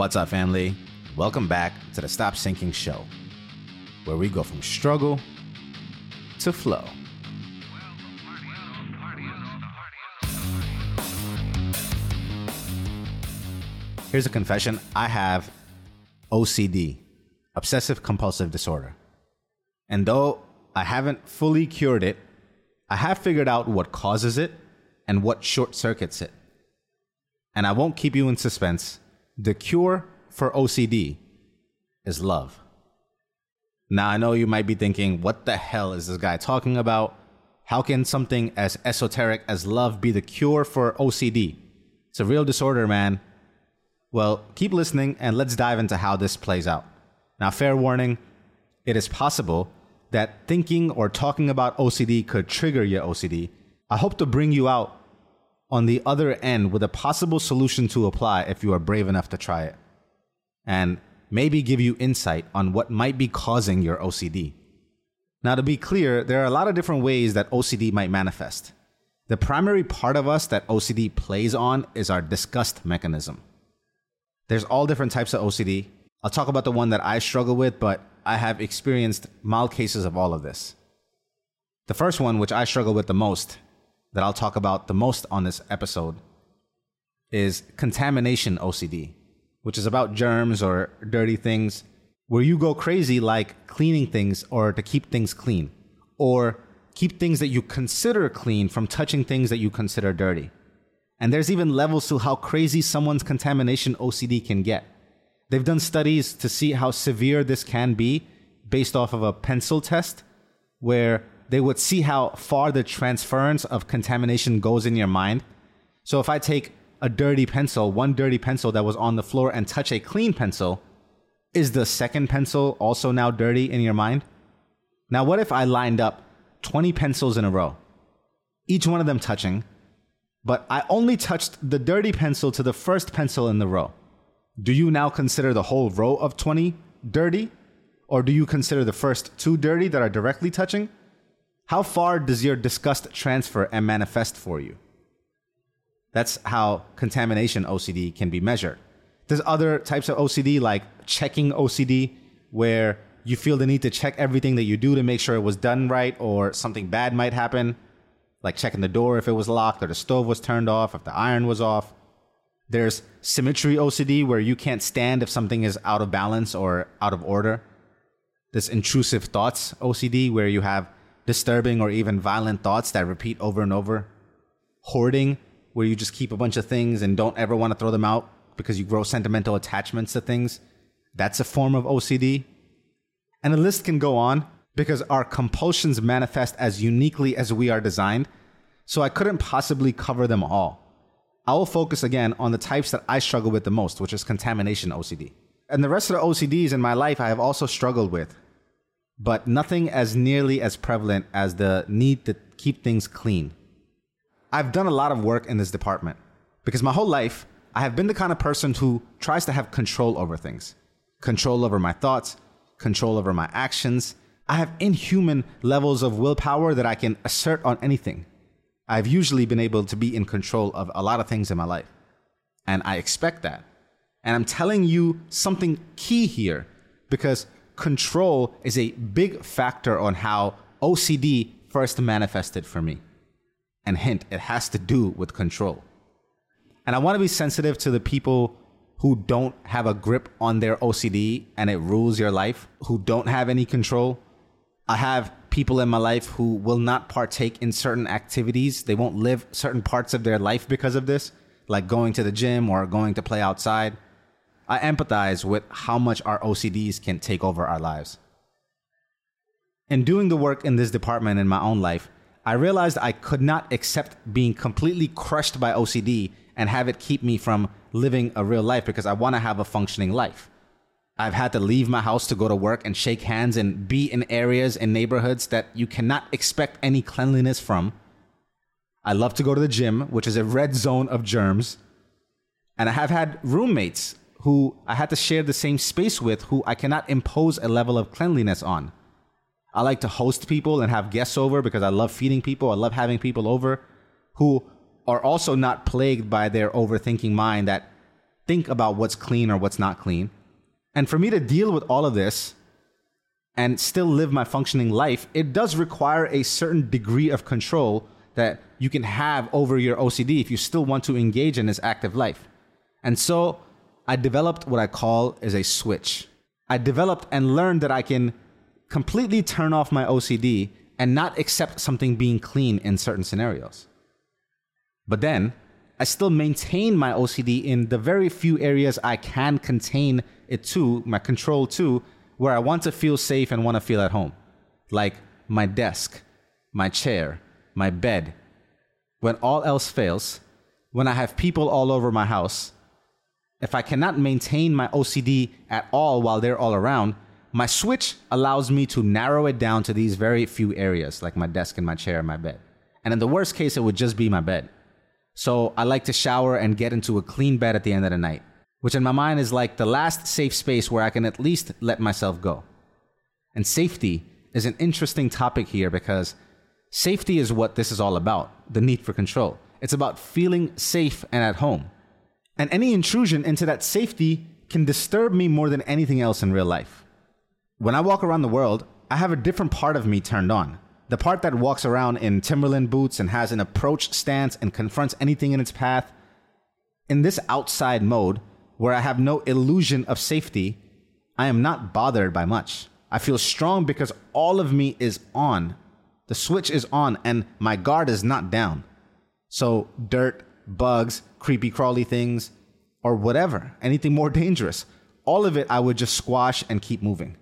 What's up, family? Welcome back to the Stop Sinking Show, where we go from struggle to flow. Here's a confession I have OCD, obsessive compulsive disorder. And though I haven't fully cured it, I have figured out what causes it and what short circuits it. And I won't keep you in suspense. The cure for OCD is love. Now, I know you might be thinking, what the hell is this guy talking about? How can something as esoteric as love be the cure for OCD? It's a real disorder, man. Well, keep listening and let's dive into how this plays out. Now, fair warning it is possible that thinking or talking about OCD could trigger your OCD. I hope to bring you out on the other end with a possible solution to apply if you are brave enough to try it. And maybe give you insight on what might be causing your OCD. Now, to be clear, there are a lot of different ways that OCD might manifest. The primary part of us that OCD plays on is our disgust mechanism. There's all different types of OCD. I'll talk about the one that I struggle with, but I have experienced mild cases of all of this. The first one, which I struggle with the most, that I'll talk about the most on this episode, is contamination OCD, which is about germs or dirty things, where you go crazy like cleaning things or to keep things clean, or keep things that you consider clean from touching things that you consider dirty. And there's even levels to how crazy someone's contamination OCD can get. They've done studies to see how severe this can be based off of a pencil test, where they would see how far the transference of contamination goes in your mind. So if I take a dirty pencil, one dirty pencil that was on the floor, and touch a clean pencil, is the second pencil also now dirty in your mind? Now, what if I lined up 20 pencils in a row, each one of them touching, but I only touched the dirty pencil to the first pencil in the row. Do you now consider the whole row of 20 dirty? Or do you consider the first two dirty that are directly touching? How far does your disgust transfer and manifest for you? That's how contamination OCD can be measured. There's other types of OCD like checking OCD, where you feel the need to check everything that you do to make sure it was done right or something bad might happen like checking the door if it was locked or the stove was turned off, if the iron was off. There's symmetry OCD where you can't stand if something is out of balance or out of order. There's intrusive thoughts OCD where you have disturbing or even violent thoughts that repeat over and over. Hoarding where you just keep a bunch of things and don't ever want to throw them out because you grow sentimental attachments to things. That's a form of OCD. And the list can go on because our compulsions manifest as uniquely as we are designed, so I couldn't possibly cover them all. I will focus again on the types that I struggle with the most, which is contamination OCD. And the rest of the OCDs in my life I have also struggled with, but nothing as nearly as prevalent as the need to keep things clean. I've done a lot of work in this department because my whole life I have been the kind of person who tries to have control over things control over my thoughts, control over my actions, I have inhuman levels of willpower that I can assert on anything. I've usually been able to be in control of a lot of things in my life. And I expect that. And I'm telling you something key here because control is a big factor on how OCD first manifested for me. And hint, it has to do with control. And I want to be sensitive to the people who don't have a grip on their OCD and it rules your life, who don't have any control, I have people in my life who will not partake in certain activities. They won't live certain parts of their life because of this, like going to the gym or going to play outside. I empathize with how much our OCDs can take over our lives. In doing the work in this department in my own life, I realized I could not accept being completely crushed by OCD and have it keep me from living a real life because I want to have a functioning life. I've had to leave my house to go to work and shake hands and be in areas and neighborhoods that you cannot expect any cleanliness from. I love to go to the gym, which is a red zone of germs. And I have had roommates who I had to share the same space with who I cannot impose a level of cleanliness on. I like to host people and have guests over because I love feeding people. I love having people over who are also not plagued by their overthinking mind that think about what's clean or what's not clean. And for me to deal with all of this and still live my functioning life, it does require a certain degree of control that you can have over your OCD if you still want to engage in this active life. And so I developed what I call is a switch. I developed and learned that I can completely turn off my OCD and not accept something being clean in certain scenarios. But then I still maintain my OCD in the very few areas I can contain it to, my control to, where I want to feel safe and want to feel at home. Like my desk, my chair, my bed. When all else fails, when I have people all over my house, if I cannot maintain my OCD at all while they're all around, my switch allows me to narrow it down to these very few areas, like my desk and my chair and my bed. And in the worst case, it would just be my bed. So I like to shower and get into a clean bed at the end of the night, which in my mind is like the last safe space where I can at least let myself go. And safety is an interesting topic here because safety is what this is all about the need for control. It's about feeling safe and at home. And any intrusion into that safety can disturb me more than anything else in real life. When I walk around the world, I have a different part of me turned on. The part that walks around in Timberland boots and has an approach stance and confronts anything in its path. In this outside mode, where I have no illusion of safety, I am not bothered by much. I feel strong because all of me is on. The switch is on and my guard is not down. So, dirt, bugs, creepy crawly things, or whatever, anything more dangerous, all of it I would just squash and keep moving.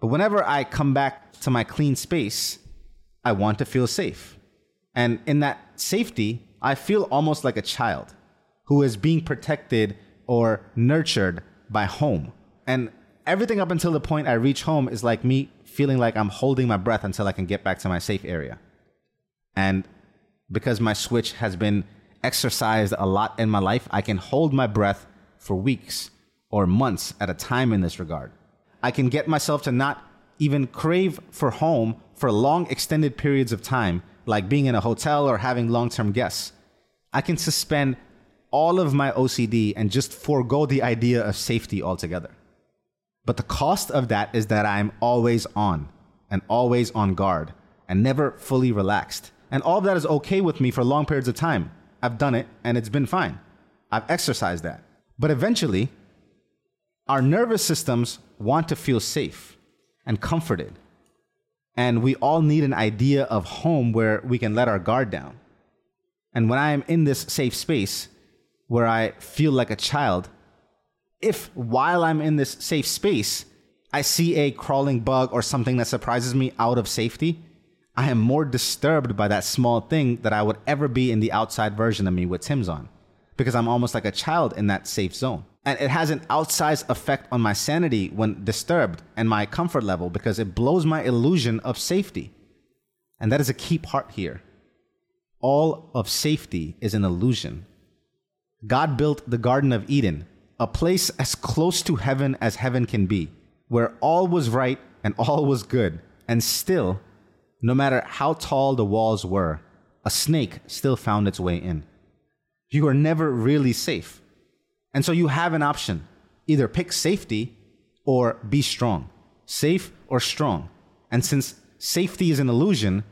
But whenever I come back to my clean space, I want to feel safe. And in that safety, I feel almost like a child who is being protected or nurtured by home. And everything up until the point I reach home is like me feeling like I'm holding my breath until I can get back to my safe area. And because my switch has been exercised a lot in my life, I can hold my breath for weeks or months at a time in this regard. I can get myself to not even crave for home for long extended periods of time, like being in a hotel or having long term guests. I can suspend all of my OCD and just forego the idea of safety altogether. But the cost of that is that I'm always on and always on guard and never fully relaxed. And all of that is okay with me for long periods of time. I've done it and it's been fine. I've exercised that. But eventually, our nervous systems want to feel safe and comforted. And we all need an idea of home where we can let our guard down. And when I am in this safe space where I feel like a child, if while I'm in this safe space, I see a crawling bug or something that surprises me out of safety, I am more disturbed by that small thing that I would ever be in the outside version of me with Tim's on. Because I'm almost like a child in that safe zone and it has an outsized effect on my sanity when disturbed and my comfort level because it blows my illusion of safety. And that is a key part here. All of safety is an illusion. God built the Garden of Eden, a place as close to heaven as heaven can be, where all was right and all was good. And still, no matter how tall the walls were, a snake still found its way in. You are never really safe and so you have an option either pick safety or be strong, safe or strong. And since safety is an illusion,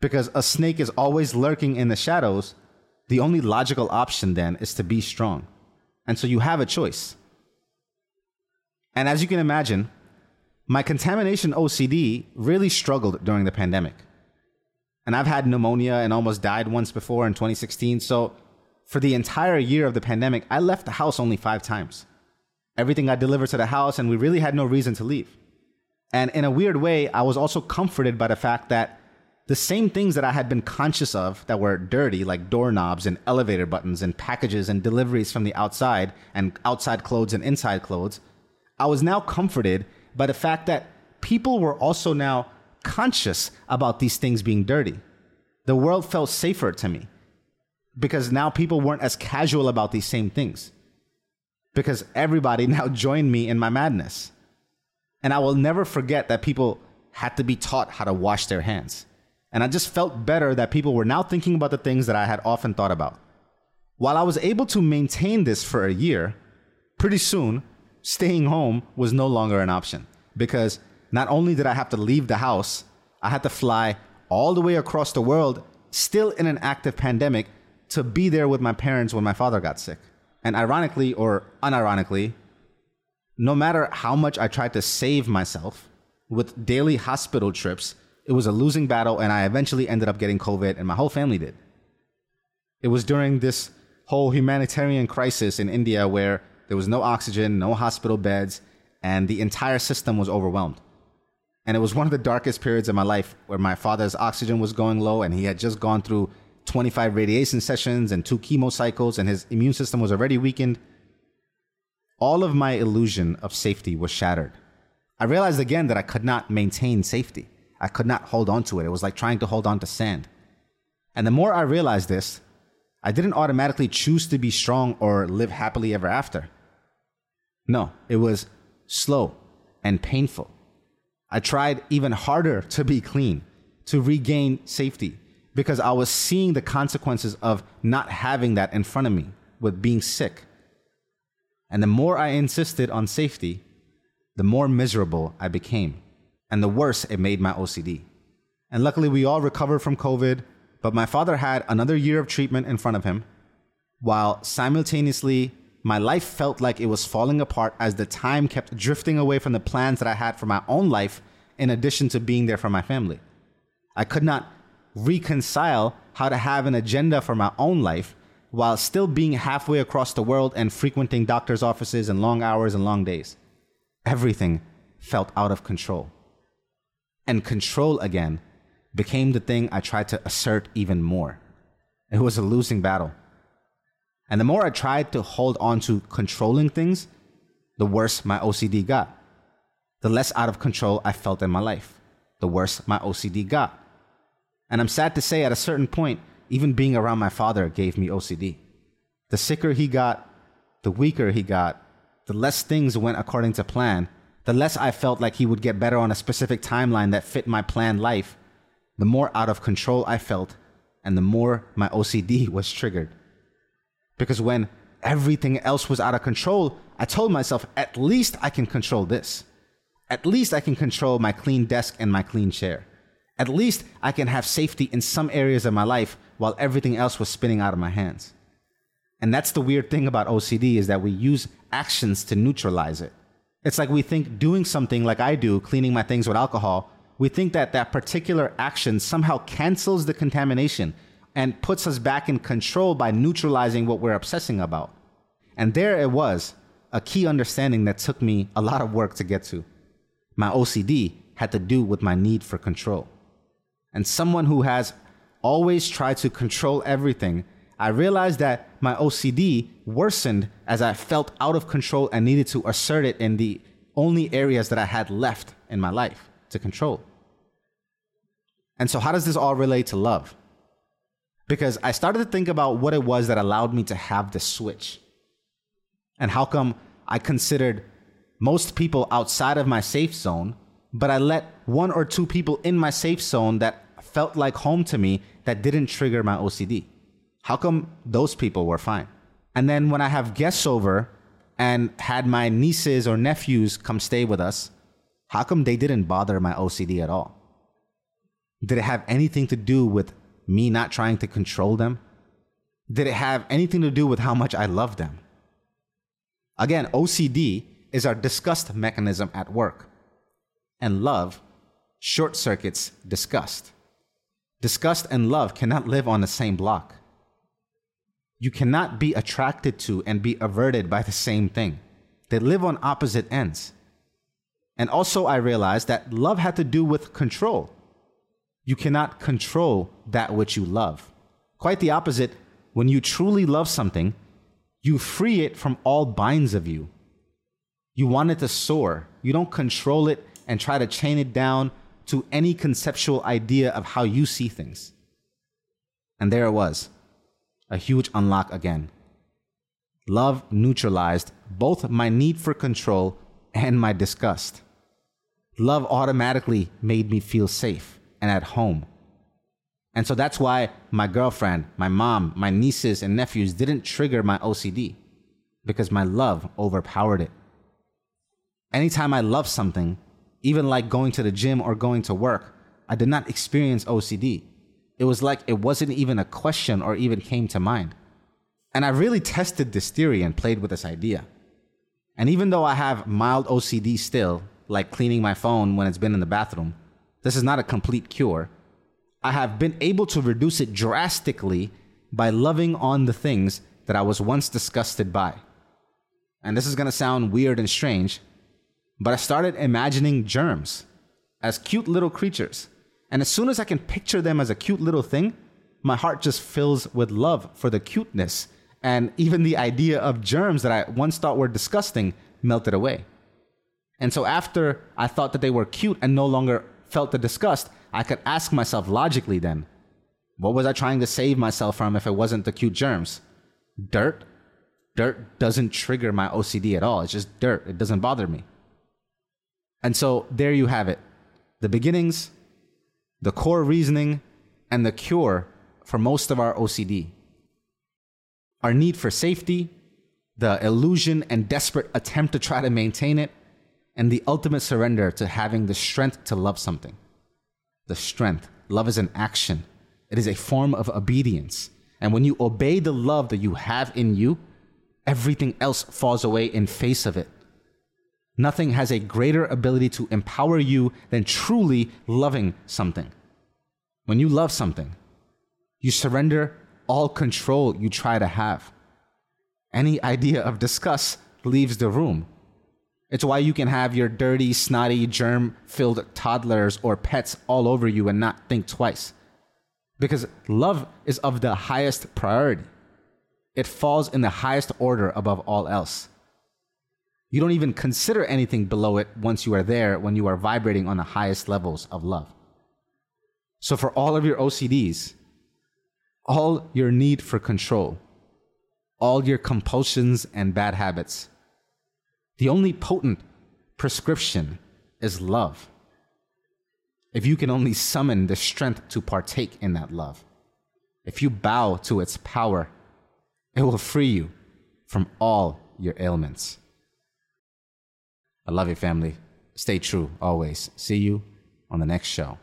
because a snake is always lurking in the shadows, the only logical option then is to be strong. And so you have a choice. And as you can imagine, my contamination OCD really struggled during the pandemic. And I've had pneumonia and almost died once before in 2016. So for the entire year of the pandemic, I left the house only five times. Everything got delivered to the house, and we really had no reason to leave. And in a weird way, I was also comforted by the fact that the same things that I had been conscious of that were dirty, like doorknobs and elevator buttons and packages and deliveries from the outside and outside clothes and inside clothes, I was now comforted by the fact that people were also now conscious about these things being dirty. The world felt safer to me because now people weren't as casual about these same things. Because everybody now joined me in my madness. And I will never forget that people had to be taught how to wash their hands. And I just felt better that people were now thinking about the things that I had often thought about. While I was able to maintain this for a year, pretty soon, staying home was no longer an option because not only did I have to leave the house, I had to fly all the way across the world, still in an active pandemic, to be there with my parents when my father got sick. And ironically or unironically, no matter how much I tried to save myself with daily hospital trips, it was a losing battle, and I eventually ended up getting COVID, and my whole family did. It was during this whole humanitarian crisis in India where there was no oxygen, no hospital beds, and the entire system was overwhelmed. And it was one of the darkest periods of my life where my father's oxygen was going low, and he had just gone through 25 radiation sessions and two chemo cycles, and his immune system was already weakened. All of my illusion of safety was shattered. I realized again that I could not maintain safety. I could not hold on to it. It was like trying to hold on to sand. And the more I realized this, I didn't automatically choose to be strong or live happily ever after. No, it was slow and painful. I tried even harder to be clean, to regain safety, because I was seeing the consequences of not having that in front of me with being sick. And the more I insisted on safety, the more miserable I became and the worse it made my OCD. And luckily, we all recovered from COVID, but my father had another year of treatment in front of him, while simultaneously, my life felt like it was falling apart as the time kept drifting away from the plans that I had for my own life, in addition to being there for my family. I could not reconcile how to have an agenda for my own life while still being halfway across the world and frequenting doctor's offices and long hours and long days. Everything felt out of control and control again became the thing I tried to assert even more. It was a losing battle. And the more I tried to hold on to controlling things, the worse my OCD got. The less out of control I felt in my life, the worse my OCD got. And I'm sad to say, at a certain point, even being around my father gave me OCD. The sicker he got, the weaker he got, the less things went according to plan, the less I felt like he would get better on a specific timeline that fit my planned life, the more out of control I felt, and the more my OCD was triggered. Because when everything else was out of control, I told myself, at least I can control this. At least I can control my clean desk and my clean chair. At least I can have safety in some areas of my life while everything else was spinning out of my hands. And that's the weird thing about OCD is that we use actions to neutralize it. It's like we think doing something like I do, cleaning my things with alcohol, we think that that particular action somehow cancels the contamination and puts us back in control by neutralizing what we're obsessing about. And there it was, a key understanding that took me a lot of work to get to. My OCD had to do with my need for control. And someone who has always tried to control everything I realized that my OCD worsened as I felt out of control and needed to assert it in the only areas that I had left in my life to control. And so, how does this all relate to love? Because I started to think about what it was that allowed me to have the switch. And how come I considered most people outside of my safe zone, but I let one or two people in my safe zone that felt like home to me that didn't trigger my OCD. How come those people were fine? And then when I have guests over and had my nieces or nephews come stay with us, how come they didn't bother my OCD at all? Did it have anything to do with me not trying to control them? Did it have anything to do with how much I love them? Again, OCD is our disgust mechanism at work, and love short circuits disgust. Disgust and love cannot live on the same block you cannot be attracted to and be averted by the same thing. They live on opposite ends. And also, I realized that love had to do with control. You cannot control that which you love. Quite the opposite, when you truly love something, you free it from all binds of you. You want it to soar. You don't control it and try to chain it down to any conceptual idea of how you see things. And there it was a huge unlock again. Love neutralized both my need for control and my disgust. Love automatically made me feel safe and at home. And so that's why my girlfriend, my mom, my nieces, and nephews didn't trigger my OCD. because my love overpowered it. Anytime I loved something, even like going to the gym or going to work, I did not experience OCD. It was like it wasn't even a question or even came to mind. And I really tested this theory and played with this idea. And even though I have mild OCD still, like cleaning my phone when it's been in the bathroom, this is not a complete cure. I have been able to reduce it drastically by loving on the things that I was once disgusted by. And this is gonna sound weird and strange, but I started imagining germs as cute little creatures. And as soon as I can picture them as a cute little thing, my heart just fills with love for the cuteness. And even the idea of germs that I once thought were disgusting melted away. And so after I thought that they were cute and no longer felt the disgust, I could ask myself logically then, what was I trying to save myself from if it wasn't the cute germs? Dirt? Dirt doesn't trigger my OCD at all. It's just dirt. It doesn't bother me. And so there you have it the beginnings, the core reasoning, and the cure for most of our OCD. Our need for safety, the illusion and desperate attempt to try to maintain it, and the ultimate surrender to having the strength to love something. The strength. Love is an action, it is a form of obedience. And when you obey the love that you have in you, everything else falls away in face of it. Nothing has a greater ability to empower you than truly loving something. When you love something, you surrender all control you try to have. Any idea of disgust leaves the room. It's why you can have your dirty, snotty, germ filled toddlers or pets all over you and not think twice. Because love is of the highest priority, it falls in the highest order above all else. You don't even consider anything below it once you are there when you are vibrating on the highest levels of love. So, for all of your OCDs, all your need for control, all your compulsions and bad habits, the only potent prescription is love. If you can only summon the strength to partake in that love, if you bow to its power, it will free you from all your ailments. I love you, family. Stay true always. See you on the next show.